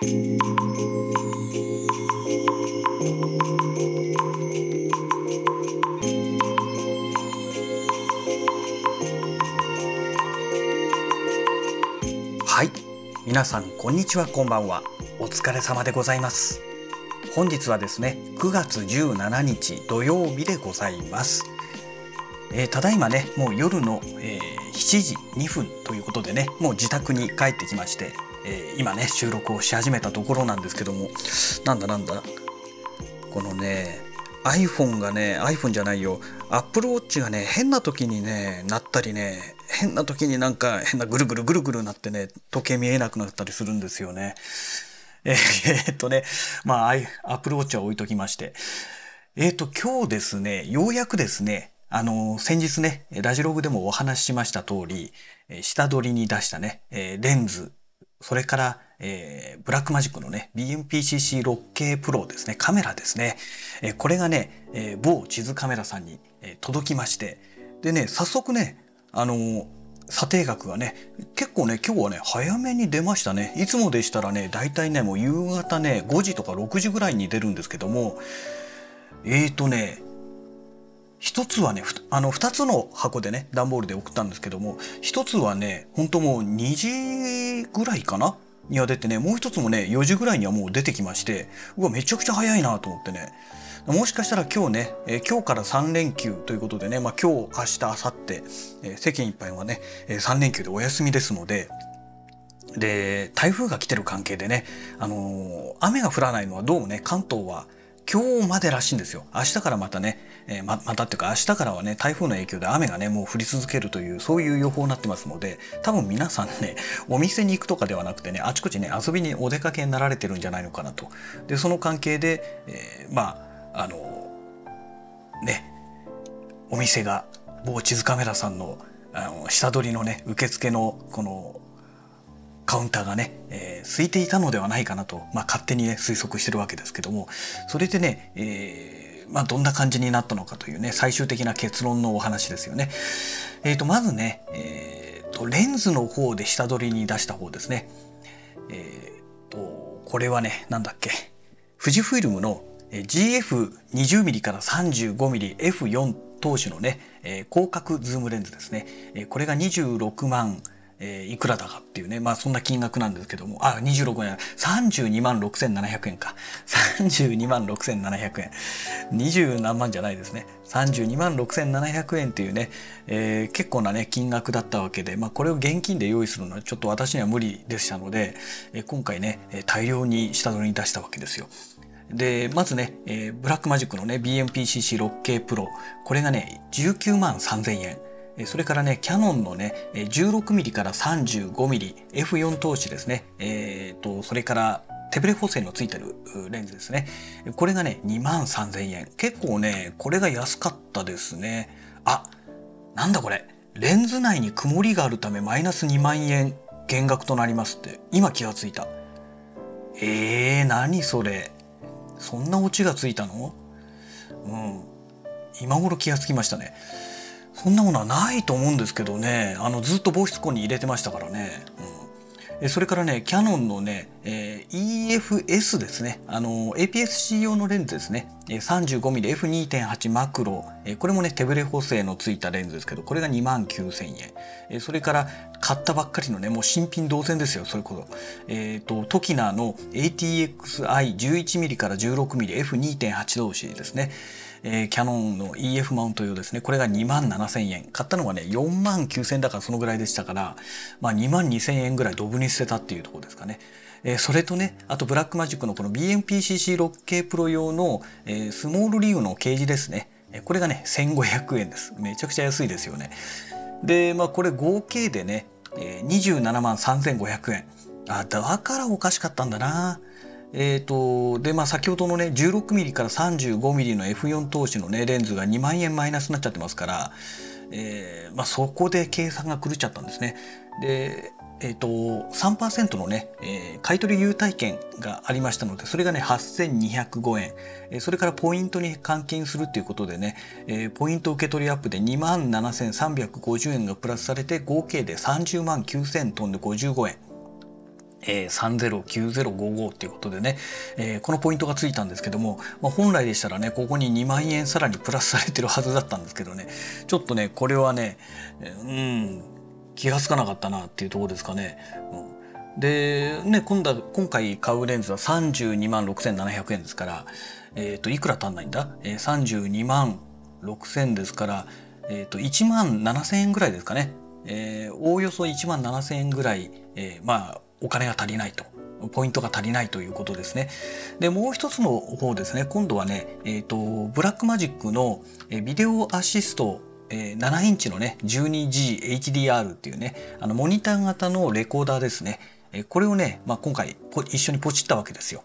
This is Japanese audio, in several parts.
はい。皆さんこんにちはこんばんは。お疲れ様でございます。本日はですね9月17日土曜日でございます。えー、ただいまねもう夜の、えー、7時2分ということでねもう自宅に帰ってきまして、えー、今ね収録をし始めたところなんですけどもなんだなんだこのね iPhone がね iPhone じゃないよ Apple Watch がね変な時にねなったりね変な時になんか変なぐるぐるぐるぐるなってね時計見えなくなったりするんですよね。えー、っとねまあ Apple Watch は置いときましてえー、っと今日ですねようやくですねあの、先日ね、ラジログでもお話ししました通り、下取りに出したね、レンズ、それから、えー、ブラックマジックのね、BMPCC6K Pro ですね、カメラですね。えー、これがね、えー、某地図カメラさんに、えー、届きまして、でね、早速ね、あのー、査定額がね、結構ね、今日はね、早めに出ましたね。いつもでしたらね、だいたいね、もう夕方ね、5時とか6時ぐらいに出るんですけども、えーとね、一つはねあの2つの箱でね段ボールで送ったんですけども一つはね本当もう2時ぐらいかな？には出てねもう一つもね4時ぐらいにはもう出てきましてうわめちゃくちゃ早いなと思ってね。もしかしたら今日ね、え今日から3連休ということでね、まあ、今日明日明後日、え世間いっぱいはね、え3連休でお休みですのでで台風が来てる関係でね、あのー、雨が降らないのはどうもね関東は今日までらしいんですよ。明日からまたねえー、ままたっていうか明日からはね台風の影響で雨がねもう降り続けるというそういう予報になってますので多分皆さんね お店に行くとかではなくてねあちこちね遊びにお出かけになられてるんじゃないのかなと。でその関係で、えー、まああのねお店が某地図カメラさんのあの下取りのね受付のこのカウンターがね、えー、空いていたのではないかなと、まあ、勝手にね推測してるわけですけどもそれでね、えーまあ、どんな感じになったのかというね最終的な結論のお話ですよね。えー、とまずね、えー、とレンズの方で下取りに出した方ですね。えー、とこれはねなんだっけ富士フイルムの GF20mm から 35mmF4 投資のね、え広角ズームレンズですね。えこれが26万えー、いくらだかっていうね、まあそんな金額なんですけども、あ、26円、32万6700円か。32万6700円。20何万じゃないですね。32万6700円っていうね、えー、結構なね、金額だったわけで、まあこれを現金で用意するのはちょっと私には無理でしたので、えー、今回ね、大量に下取りに出したわけですよ。で、まずね、えー、ブラックマジックのね、BMPCC6K Pro、これがね、19万3000円。それからね、キャノンのね、16mm から 35mm、F4 投資ですね。えー、と、それから手ブレ補正のついてるレンズですね。これがね、2万3000円。結構ね、これが安かったですね。あ、なんだこれ。レンズ内に曇りがあるためマイナス2万円減額となりますって。今気がついた。えー、何それ。そんなオチがついたの？うん。今頃気がつきましたね。そんなものはないと思うんですけどね。あのずっと防湿庫に入れてましたからね、うん、それからねキヤノンのね、えー、EFS ですね。あの APS-C 用のレンズですね。35mmF2.8 マクロ。これもね手ブレ補正のついたレンズですけどこれが2万9000円。それから買ったばっかりのねもう新品同然ですよそれこそ。えっ、ー、とトキナの ATXI11mm から 16mmF2.8 同士ですね。えー、キャノンの EF マウント用ですね。これが2万7000円。買ったのがね4万9000円だからそのぐらいでしたから、まあ、2万2000円ぐらいドブに捨てたっていうところですかね。えー、それとねあとブラックマジックのこの BMPCC6K プロ用の、えー、スモールリーウのケージですね。これがね1500円です。めちゃくちゃ安いですよね。でまあこれ合計でね27万3500円。あだからおかしかったんだな。えーとでまあ、先ほどのね 16mm から 35mm の F4 投資の、ね、レンズが2万円マイナスになっちゃってますから、えーまあ、そこで計算が狂っちゃったんですね。でえーと、3%のね、えー、買取優待券がありましたのでそれがね8205円、えー、それからポイントに換金するっていうことでね、えー、ポイント受け取りアップで2万7350円がプラスされて合計で30万9000飛んで55円えー、309055っていうことでね、えー、このポイントがついたんですけども、まあ、本来でしたらねここに2万円さらにプラスされてるはずだったんですけどねちょっとねこれはねうん気が付かなかったなっていうところですかね。うん、でね今度今回買うレンズは32万6700円ですから、えー、といくら足んないんだ、えー、32万6000ですから、えー、と1万7000円ぐらいですかね。えー、おおよそ1万7000円ぐらい、えー、まあお金が足りないと。ポイントが足りないということですね。で、もう一つの方ですね、今度はね、えっ、ー、と、ブラックマジックのビデオアシストえー、7インチのね 12G HDR っていうねあのモニター型のレコーダーですね、えー、これをね、まあ、今回一緒にポチったわけですよ。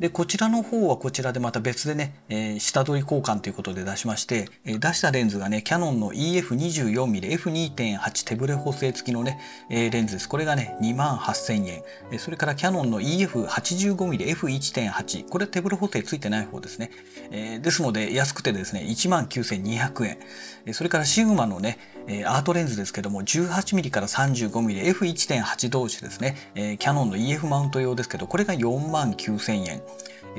でこちらの方はこちらでまた別でね、えー、下取り交換ということで出しまして、えー、出したレンズがねキヤノンの EF24mmF2.8 手ブレ補正付きのね、えー、レンズです。これがね2万8000円、え、それからキヤノンの EF85mmF1.8 これ手ブレ補正付いてない方ですね、えー、ですので安くてですね1万9200円、え、それからシグマのね、え、アートレンズですけども 18mm から 35mmF1.8 同士ですね、え、キヤノンの EF マウント用ですけどこれが4万9000円。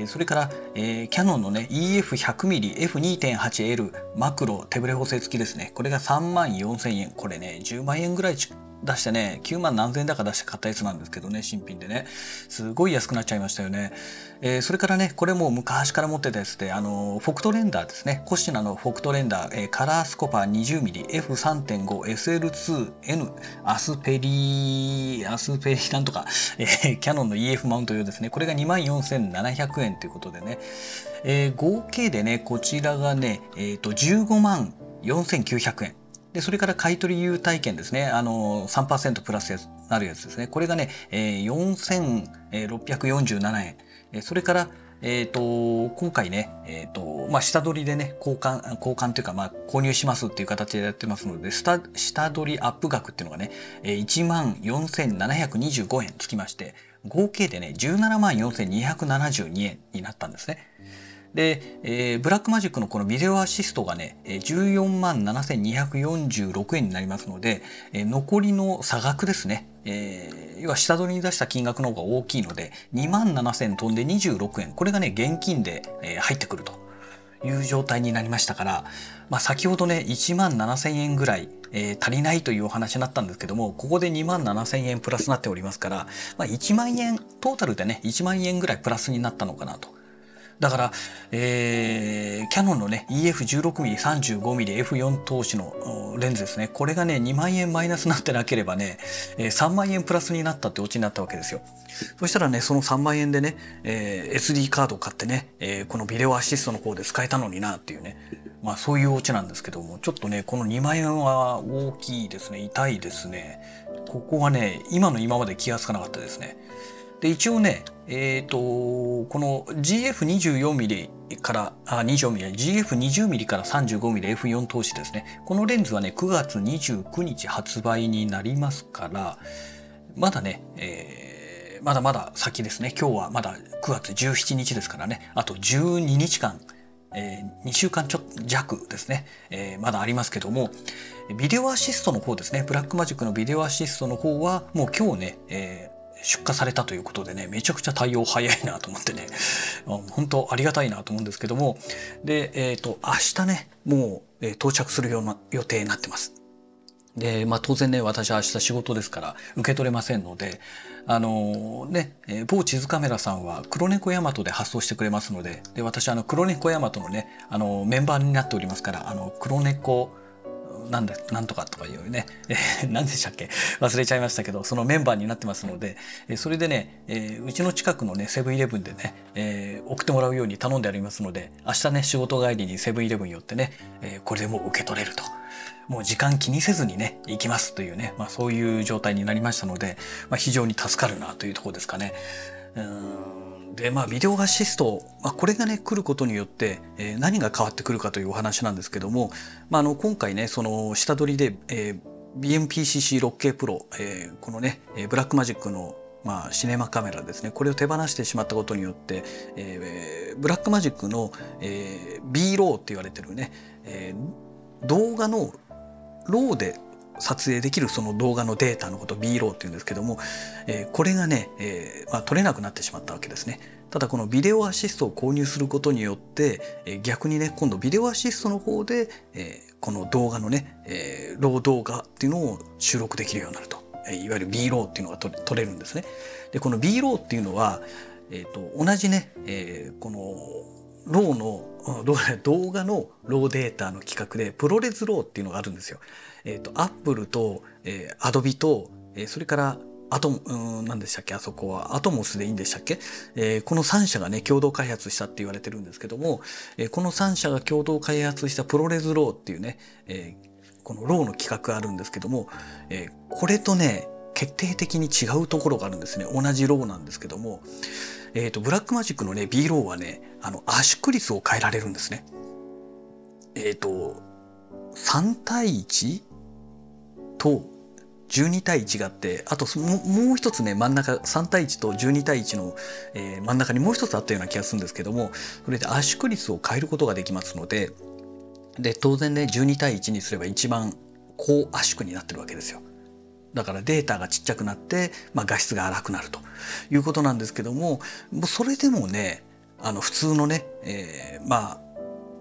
それから、えー、キャノンのね EF100mmF2.8L マクロ手ブレ補正付きですね。これが3万4000円。これね10万円ぐらい出してね、9万何千円だか出して買ったやつなんですけどね、新品でね。すごい安くなっちゃいましたよね。えー、それからね、これも昔から持ってたやつで、あの、フォクトレンダーですね。コシナのフォクトレンダー、えー、カラースコパー 20mmF3.5SL2N アスペリアスペリなんとか、えー、キャノンの EF マウント用ですね。これが24,700円ということでね。えー、合計でね、こちらがね、えっ、ー、と、15万4900円。で、それから買取優待券ですね。あの、3%プラスなるやつですね。これがね、えー、4647円。えそれから、えっ、ー、と、今回ね、えっ、ー、と、まあ、下取りでね、交換、交換というか、まあ、購入しますっていう形でやってますので、下、下取りアップ額っていうのがね、14,725円つきまして、合計でね、174,272円になったんですね。で、えー、ブラックマジックのこのビデオアシストがね、14万7246円になりますので、えー、残りの差額ですね、えー、要は下取りに出した金額の方が大きいので、2万7000飛んで26円、これがね、現金で、えー、入ってくるという状態になりましたから、まあ、先ほどね、1万7000円ぐらい、えー、足りないというお話になったんですけども、ここで2万7000円プラスになっておりますから、まあ、1万円、トータルでね、1万円ぐらいプラスになったのかなと。だから、えー、キャノンのね EF16mm35mmF4 投資のレンズですね。これがね2万円マイナスになってなければね、えー、3万円プラスになったってオチになったわけですよ。そしたらねその3万円でね、えー、SD カードを買ってね、えー、このビデオアシストの方で使えたのになっていうね。まあそういうオチなんですけどもちょっとねこの2万円は大きいですね。痛いですね。ここはね今の今まで気がつかなかったですね。で一応ねえっ、ー、とこの GF24mm からあ 24mm GF20mm から 35mmF4 投資ですね。このレンズはね9月29日発売になりますからまだね、えー、まだまだ先ですね。今日はまだ9月17日ですからね。あと12日間えー、2週間ちょっと弱ですね、えー、まだありますけどもビデオアシストの方ですね。ブラックマジックのビデオアシストの方はもう今日ね、えー出荷されたということでねめちゃくちゃ対応早いなと思ってね本当ありがたいなと思うんですけどもでえっ、ー、と明日ねもう、え、到着するような予定になってます。で、まあ当然ね、私は明日仕事ですから受け取れませんので、あのー、ね、え、某地図カメラさんは黒猫ヤマトで発送してくれますので、で、私あの黒猫ヤマトのね、あのー、メンバーになっておりますから、あの、黒猫なんだ、なんとかとかいうね、えー、何でしたっけ？忘れちゃいましたけど、そのメンバーになってますので、えー、それでね、えー、うちの近くのね、セブンイレブンでね、えー、送ってもらうように頼んでありますので、明日ね、仕事帰りにセブンイレブン寄ってね、えー、これでもう受け取れると。もう時間気にせずにね、行きますというね、まあそういう状態になりましたので、まあ非常に助かるなというところですかね。うんでまあビデオアシスト、まあ、これがね来ることによって、えー、何が変わってくるかというお話なんですけども、まあ、あの今回ねその下取りで、えー、BMPCC6K プロ、えー、このねブラックマジックのまあ、シネマカメラですねこれを手放してしまったことによって、えー、ブラックマジックの、えー、B ローって言われてるね、えー、動画の RAW で撮影できるその動画のデータのこと B ローっていうんですけども、えー、これがね、えーまあ、撮れなくなってしまったわけですね。ただこのビデオアシストを購入することによって、えー、逆にね今度ビデオアシストの方で、えー、この動画のね、えー、 RAW 動画っていうのを収録できるようになると、えー、いわゆる B ローっていうのが撮れるんですね。でこの B ローっていうのは、えーと、同じね、えー、この RAW の 動画の RAW データの規格で ProRes RAW っていうのがあるんですよ。えっ、ー、と、アップルと、えー、アドビと、えー、それからアトム、うん、何でしたっけ？あそこは。アトモスでいいんでしたっけ、えー、この3社がね、共同開発したって言われてるんですけども、えー、この3社が共同開発した ProRes RAW っていうね、えー、この RAW の規格あるんですけども、えー、これとね、決定的に違うところがあるんですね。同じ RAW なんですけども、えっ、と、 Blackmagic のね、B RAW はね、あの、圧縮率を変えられるんですね。えっ、と、3対 1? と12対1があってあともう一つね真ん中3対1と12対1の、えー、真ん中にもう一つあったような気がするんですけどもそれで圧縮率を変えることができますのでで当然ね12対1にすれば一番高圧縮になってるわけですよ。だからデータがちっちゃくなって、まあ、画質が荒くなるということなんですけどももうそれでもねあの普通のね、えー、まあ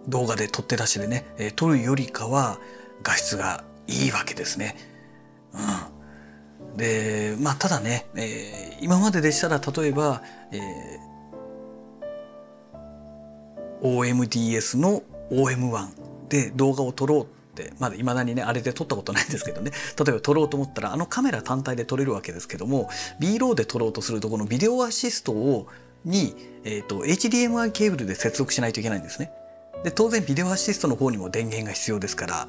動画で撮って出しでね、えー、撮るよりかは画質がいいわけですね。うん、でまあただね、えー、今まででしたら例えば、えー、OMDS の OM1 で動画を撮ろうってまだいまだにねあれで撮ったことないんですけどね例えば撮ろうと思ったらあのカメラ単体で撮れるわけですけども B ローで撮ろうとするとこのビデオアシストをに、えーと HDMI ケーブルで接続しないといけないんですね。で当然ビデオアシストの方にも電源が必要ですから、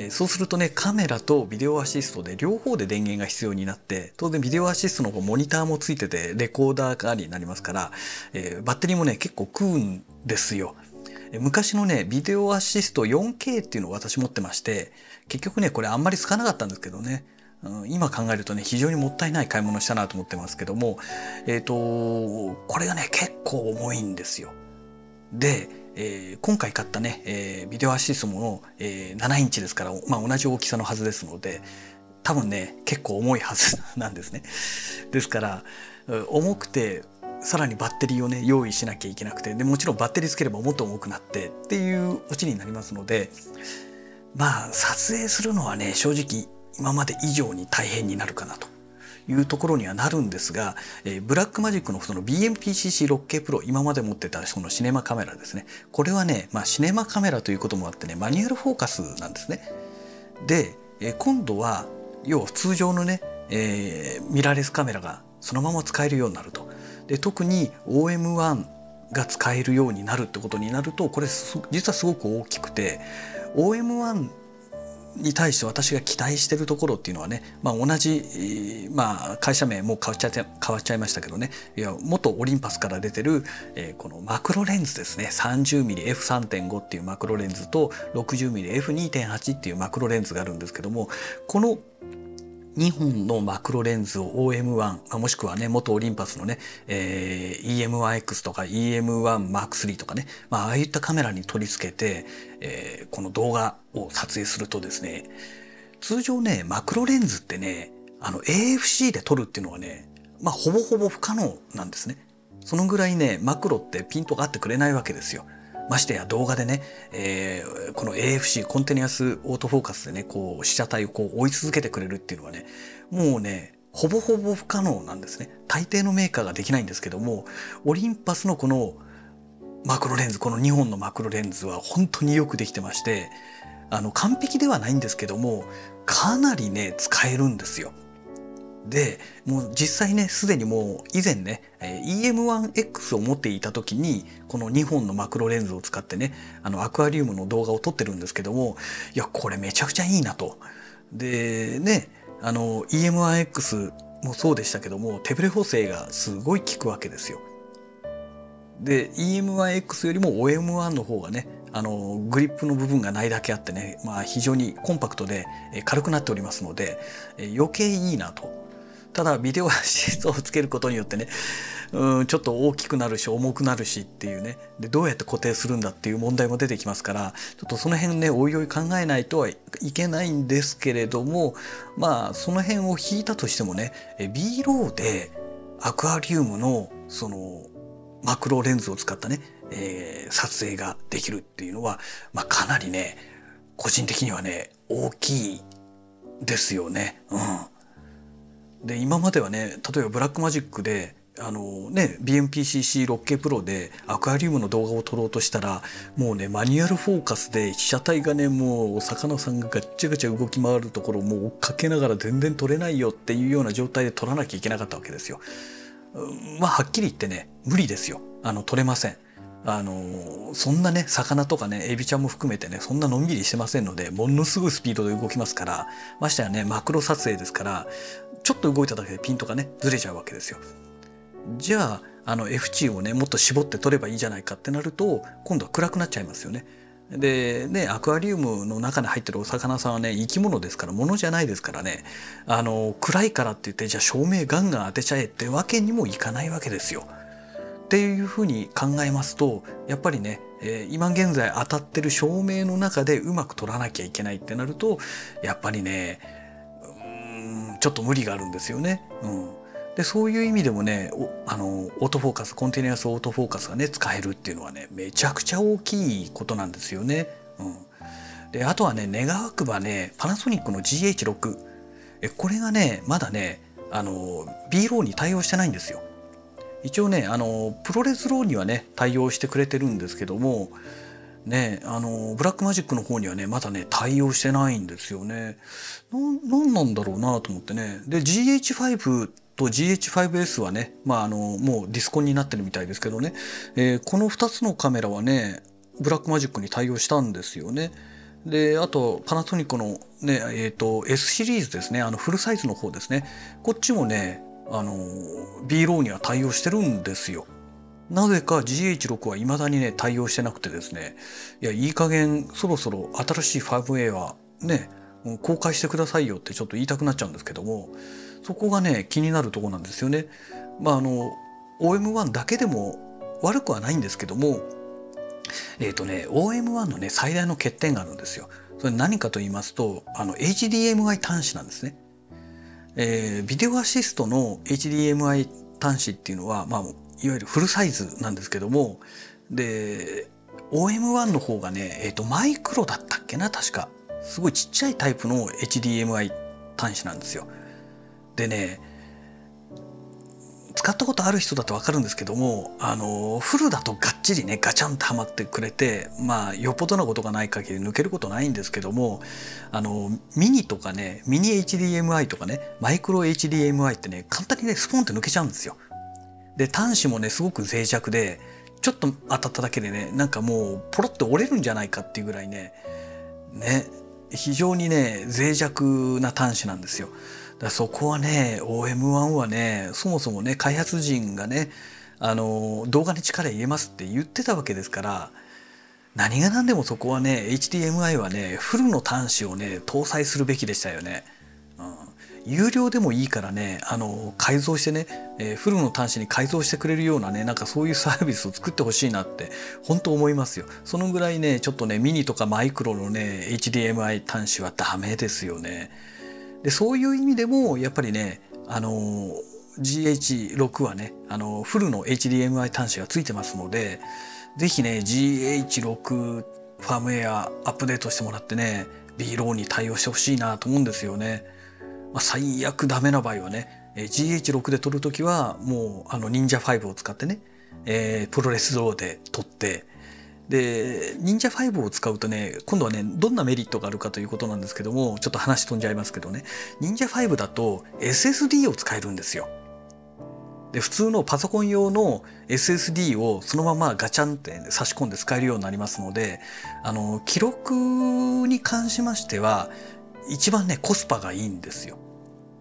えそうするとねカメラとビデオアシストで両方で電源が必要になって当然ビデオアシストの方モニターもついててレコーダー化になりますから、え、バッテリーもね結構食うんですよ。昔のねビデオアシスト 4K っていうのを私持ってまして結局ねこれあんまりつかなかったんですけどねうん今考えるとね非常にもったいない買い物したなと思ってますけどもえっ、ー、とこれがね結構重いんですよ。でえー、今回買ったね、えー、ビデオアシストも、えー、7インチですから、まあ、同じ大きさのはずですので多分ね結構重いはず なんですね。ですから重くてさらにバッテリーをね用意しなきゃいけなくてでもちろんバッテリーつければもっと重くなってっていうオチになりますのでまあ撮影するのはね正直今まで以上に大変になるかなというところにはなるんですが、えー、ブラックマジックのその BMPCC6K プロ今まで持ってたそのシネマカメラですね。これはね、まあ、シネマカメラということもあってねマニュアルフォーカスなんですね。で、えー、今度は要は通常のね、えー、ミラーレスカメラがそのまま使えるようになると。で特に OM1 が使えるようになるってことになるとこれ実はすごく大きくて OM1 に対して私が期待してるところっていうのはね、まあ、同じ、まあ、会社名もう変わっちゃって変わっちゃいましたけどね。いや元オリンパスから出てる、えー、このマクロレンズですね。30mmF3.5 っていうマクロレンズと 60mmF2.8 っていうマクロレンズがあるんですけどもこの2本のマクロレンズを OM1、もしくはね、元オリンパスのね、えー、EM1X とか EM1M3 とかね、まあ、ああいったカメラに取り付けて、えー、この動画を撮影するとですね、通常ね、マクロレンズってね、あの AFC で撮るっていうのはね、まあ、ほぼほぼ不可能なんですね。そのぐらいね、マクロってピントが合ってくれないわけですよ。ましてや動画でね、えー、この AFC コンテニアスオートフォーカスでねこう被写体をこう追い続けてくれるっていうのはねもうねほぼほぼ不可能なんですね大抵のメーカーができないんですけどもオリンパスのこのマクロレンズこの2本のマクロレンズは本当によくできてましてあの完璧ではないんですけどもかなりね使えるんですよ。でもう実際ねすでにもう以前ね EM1X を持っていた時にこの2本のマクロレンズを使ってねあのアクアリウムの動画を撮ってるんですけどもいやこれめちゃくちゃいいなと。でねあの EM1X もそうでしたけども手ブレ補正がすごい効くわけですよ。で EM1X よりも OM1 の方がねあのグリップの部分がないだけあってね、まあ、非常にコンパクトで軽くなっておりますので余計いいなとただビデオアシストをつけることによってねうんちょっと大きくなるし重くなるしっていうねでどうやって固定するんだっていう問題も出てきますからちょっとその辺ねおいおい考えないとはいけないんですけれどもまあその辺を引いたとしてもね B ローでアクアリウムのそのマクロレンズを使ったね、えー、撮影ができるっていうのは、まあ、かなりね個人的にはね大きいですよね。うん、で今まではね例えばブラックマジックであのね BMPCC6K プロでアクアリウムの動画を撮ろうとしたらもうねマニュアルフォーカスで被写体がねもうお魚さんがガッチャガチャ動き回るところをもう追っかけながら全然撮れないよっていうような状態で撮らなきゃいけなかったわけですよ。まあはっきり言ってね無理ですよあの撮れません。あのそんなね魚とかねエビちゃんも含めてねそんなのんびりしてませんのでものすごいスピードで動きますからましてやねマクロ撮影ですからちょっと動いただけでピントがねずれちゃうわけですよ。じゃああの F 値をねもっと絞って取ればいいじゃないかってなると今度は暗くなっちゃいますよね。でねアクアリウムの中に入ってるお魚さんはね生き物ですから物じゃないですからねあの暗いからって言ってじゃあ照明ガンガン当てちゃえってわけにもいかないわけですよ。っていうふうに考えますとやっぱりね、えー、今現在当たってる照明の中でうまく取らなきゃいけないってなるとやっぱりねうんちょっと無理があるんですよね。うんでそういう意味でもねあのオートフォーカスコンティニュアスオートフォーカスがね使えるっていうのはねめちゃくちゃ大きいことなんですよね。うん、であとはね願わくばねパナソニックの GH6 えこれがねまだねあの B ローに対応してないんですよ。一応ねあの ProRes RAW にはね対応してくれてるんですけどもねあの Blackmagic の方にはねまだね対応してないんですよね。なんなんだろうなと思ってね。で GH5 と GH5S はね、まあ、あのもうディスコンになってるみたいですけどね、えー、この2つのカメラはね Blackmagic に対応したんですよね。であとパナソニックのねえーと、S シリーズですねあのフルサイズの方ですねこっちもねあの B ローには対応してるんですよ。なぜか GH6 は未だにね対応してなくてですねいやいい加減そろそろ新しい 5A はね公開してくださいよってちょっと言いたくなっちゃうんですけどもそこがね気になるとこなんですよね。まああの OM1 だけでも悪くはないんですけどもえっ、ー、とね OM1 のね最大の欠点があるんですよ。それ何かと言いますとあの HDMI 端子なんですね。えー、ビデオアシストの HDMI 端子っていうのは、まあ、いわゆるフルサイズなんですけどもで OM1 の方がね、えーとマイクロだったっけな確かすごいちっちゃいタイプの HDMI 端子なんですよ。でね使ったことある人だと分かるんですけどもあのフルだとがっちりねガチャンとはまってくれてまあよっぽどなことがない限り抜けることないんですけどもあのミニとかねミニ HDMI とかねマイクロ HDMI ってね簡単にねスポンって抜けちゃうんですよ。で端子もねすごく脆弱でちょっと当たっただけでねなんかもうポロッと折れるんじゃないかっていうぐらいねね非常にね脆弱な端子なんですよ。だそこはね OM1 はねそもそもね開発陣がねあの動画に力入れますって言ってたわけですから何が何でもそこはね HDMI はねフルの端子をね搭載するべきでしたよね。うん、有料でもいいからねあの改造してね、えー、フルの端子に改造してくれるようなねなんかそういうサービスを作ってほしいなって本当思いますよそのぐらいねちょっとねミニとかマイクロのね HDMI 端子はダメですよね。でそういう意味でもやっぱりねあの GH6 はねあのフルの HDMI 端子がついてますので是非ね GH6 ファームウェアアップデートしてもらってね B ローに対応してほしいなと思うんですよね。まあ、最悪ダメな場合はね GH6 で撮る時はもうあの忍者5を使ってね、えー、 ProRes RAW で撮ってで、忍者5を使うとね、今度はね、どんなメリットがあるかということなんですけども、ちょっと話飛んじゃいますけどね、忍者5だと SSD を使えるんですよ。で、普通のパソコン用の SSD をそのままガチャンって差し込んで使えるようになりますので、あの、記録に関しましては、一番ね、コスパがいいんですよ。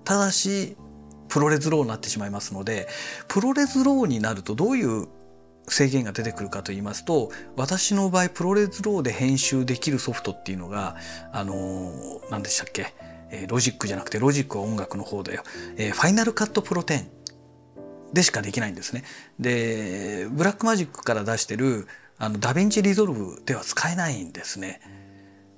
ただし、 ProRes RAW になってしまいますので、 ProRes RAW になるとどういう制限が出てくるかと言いますと私の場合 ProRes RAW で編集できるソフトっていうのがあの何でしたっけ？えー、ロジックじゃなくてロジックは音楽の方だよ、えー、 Final Cut Pro 10でしかできないんですね。で Blackmagic から出してるあの DaVinci Resolve では使えないんですね。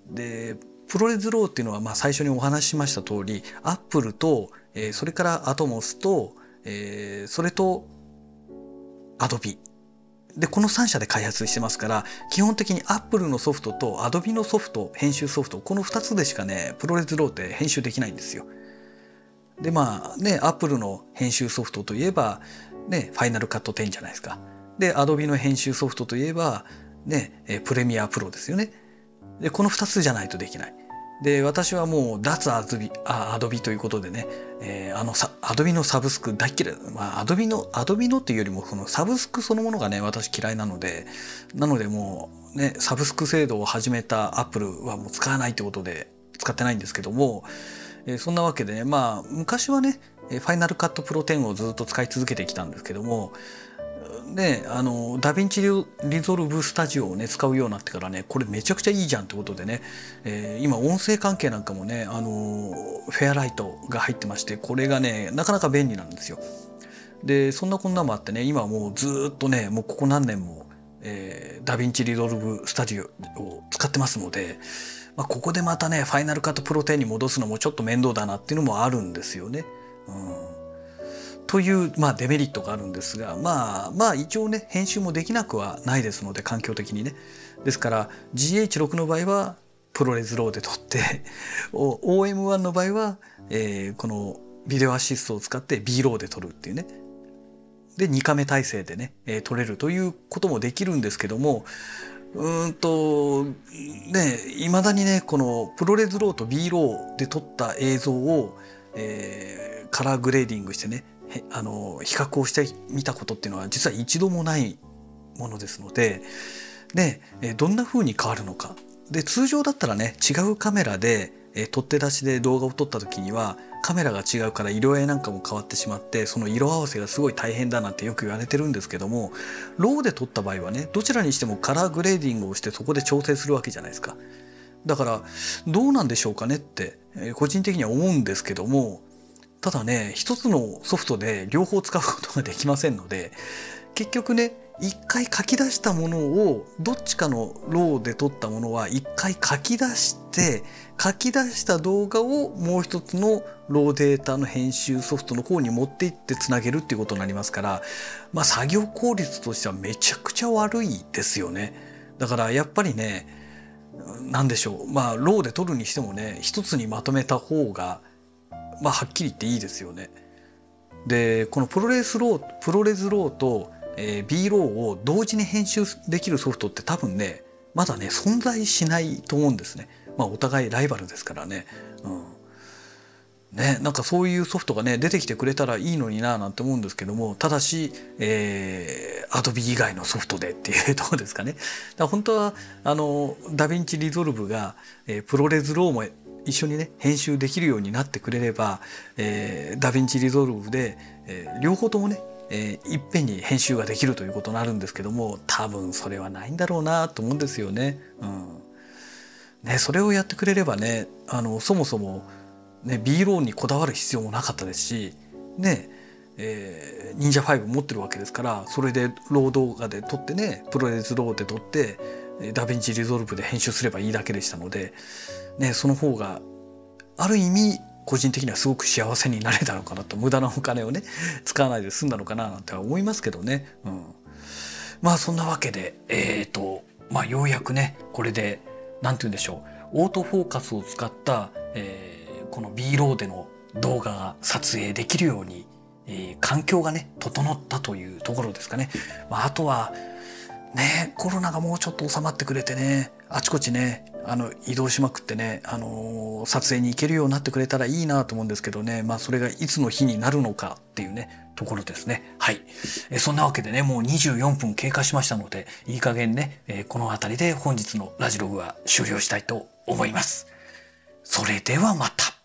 で ProRes RAW っていうのはまあ最初にお話ししました通りアップルと、えー、それからアトモスと、えー、それとアドビでこの3社で開発してますから基本的にアップルのソフトとアドビのソフト編集ソフトこの2つでしかね ProRes RAW って編集できないんですよ。でまあねアップルの編集ソフトといえばねファイナルカット10じゃないですか。でアドビの編集ソフトといえばねプレミアプロですよね。でこの2つじゃないとできない。で私はもう脱アドビあアドビということでね、えー、あのさアドビのサブスク大嫌い。まあアドビのアドビのっていうよりもそのサブスクそのものがね私嫌いなのでなのでもうねサブスク制度を始めたアップルはもう使わないってことで使ってないんですけども、えー、そんなわけでねまあ昔はね Final Cut Pro 10をずっと使い続けてきたんですけどもであの DaVinci Resolve Studio をね使うようになってからねこれめちゃくちゃいいじゃんってことでね、えー、今音声関係なんかもねあの Fairlight が入ってましてこれがねなかなか便利なんですよ。でそんなこんなもあってね今もうずっとねもうここ何年も、えー、 DaVinci Resolve Studioを使ってますので、まあ、ここでまたね Final Cut Pro 10に戻すのもちょっと面倒だなっていうのもあるんですよね。うんという、まあ、デメリットがあるんですがまあまあ一応ね編集もできなくはないですので環境的にね。ですから GH6 の場合は ProRes RAW で撮って OM1 の場合は、えー、この Video Assist を使って B ローで撮るっていうね。で2カメ体制でね、えー、撮れるということもできるんですけどもうんとねいまだにねこのプロレスローと B ローで撮った映像を、えー、カラーグレーディングしてねあの比較をしてみたことっていうのは実は一度もないものですのででどんな風に変わるのかで通常だったらね違うカメラで取って出しで動画を撮った時にはカメラが違うから色合いなんかも変わってしまってその色合わせがすごい大変だなんてよく言われてるんですけどもRAW で撮った場合はねどちらにしてもカラーグレーディングをしてそこで調整するわけじゃないですか。だからどうなんでしょうかねって個人的には思うんですけどもただね一つのソフトで両方使うことができませんので結局ね一回書き出したものをどっちかの RAW で撮ったものは一回書き出して書き出した動画をもう一つの RAW データの編集ソフトの方に持っていってつなげるっていうことになりますからまあ作業効率としてはめちゃくちゃ悪いですよね。だからやっぱりね何でしょうまあ RAW で撮るにしてもね一つにまとめた方がまあはっきり言っていいですよね。でこの ProRes RAW ProRes RAW と、えー、B ローを同時に編集できるソフトって多分ねまだね存在しないと思うんですね。まあお互いライバルですからね。うんね、なんかそういうソフトがね出てきてくれたらいいのにななんて思うんですけどもただし、えー、Adobe 以外のソフトでっていうとこですかね。だから本当はあの DaVinci Resolve が、えー、 ProRes RAW も一緒にね編集できるようになってくれれば、えー、 DaVinci Resolve で、えー、両方ともね、えー、いっぺんに編集ができるということになるんですけども多分それはないんだろうなと思うんですよね。うん、ねそれをやってくれればねあのそもそも、ね、B ローンにこだわる必要もなかったですしねえー、忍者5持ってるわけですからそれで RAW 動画で撮ってね ProRes RAW で撮って DaVinci Resolve で編集すればいいだけでしたのでね、その方がある意味個人的にはすごく幸せになれたのかなと無駄なお金をね 使わないで済んだのかななんて思いますけどね。うん、まあそんなわけでえっ、ー、とまあようやくねこれで何て言うんでしょうオートフォーカスを使った、えー、この B ローでの動画が撮影できるように、えー、環境がね整ったというところですかね。まあ、あとはねコロナがもうちょっと収まってくれてねあちこちねあの移動しまくってね、あのー、撮影に行けるようになってくれたらいいなと思うんですけどね、まあ、それがいつの日になるのかっていうねところですね。はい。えそんなわけでね、もう24分経過しましたので、いい加減ね、えこの辺りで本日のラジログは終了したいと思います。それではまた。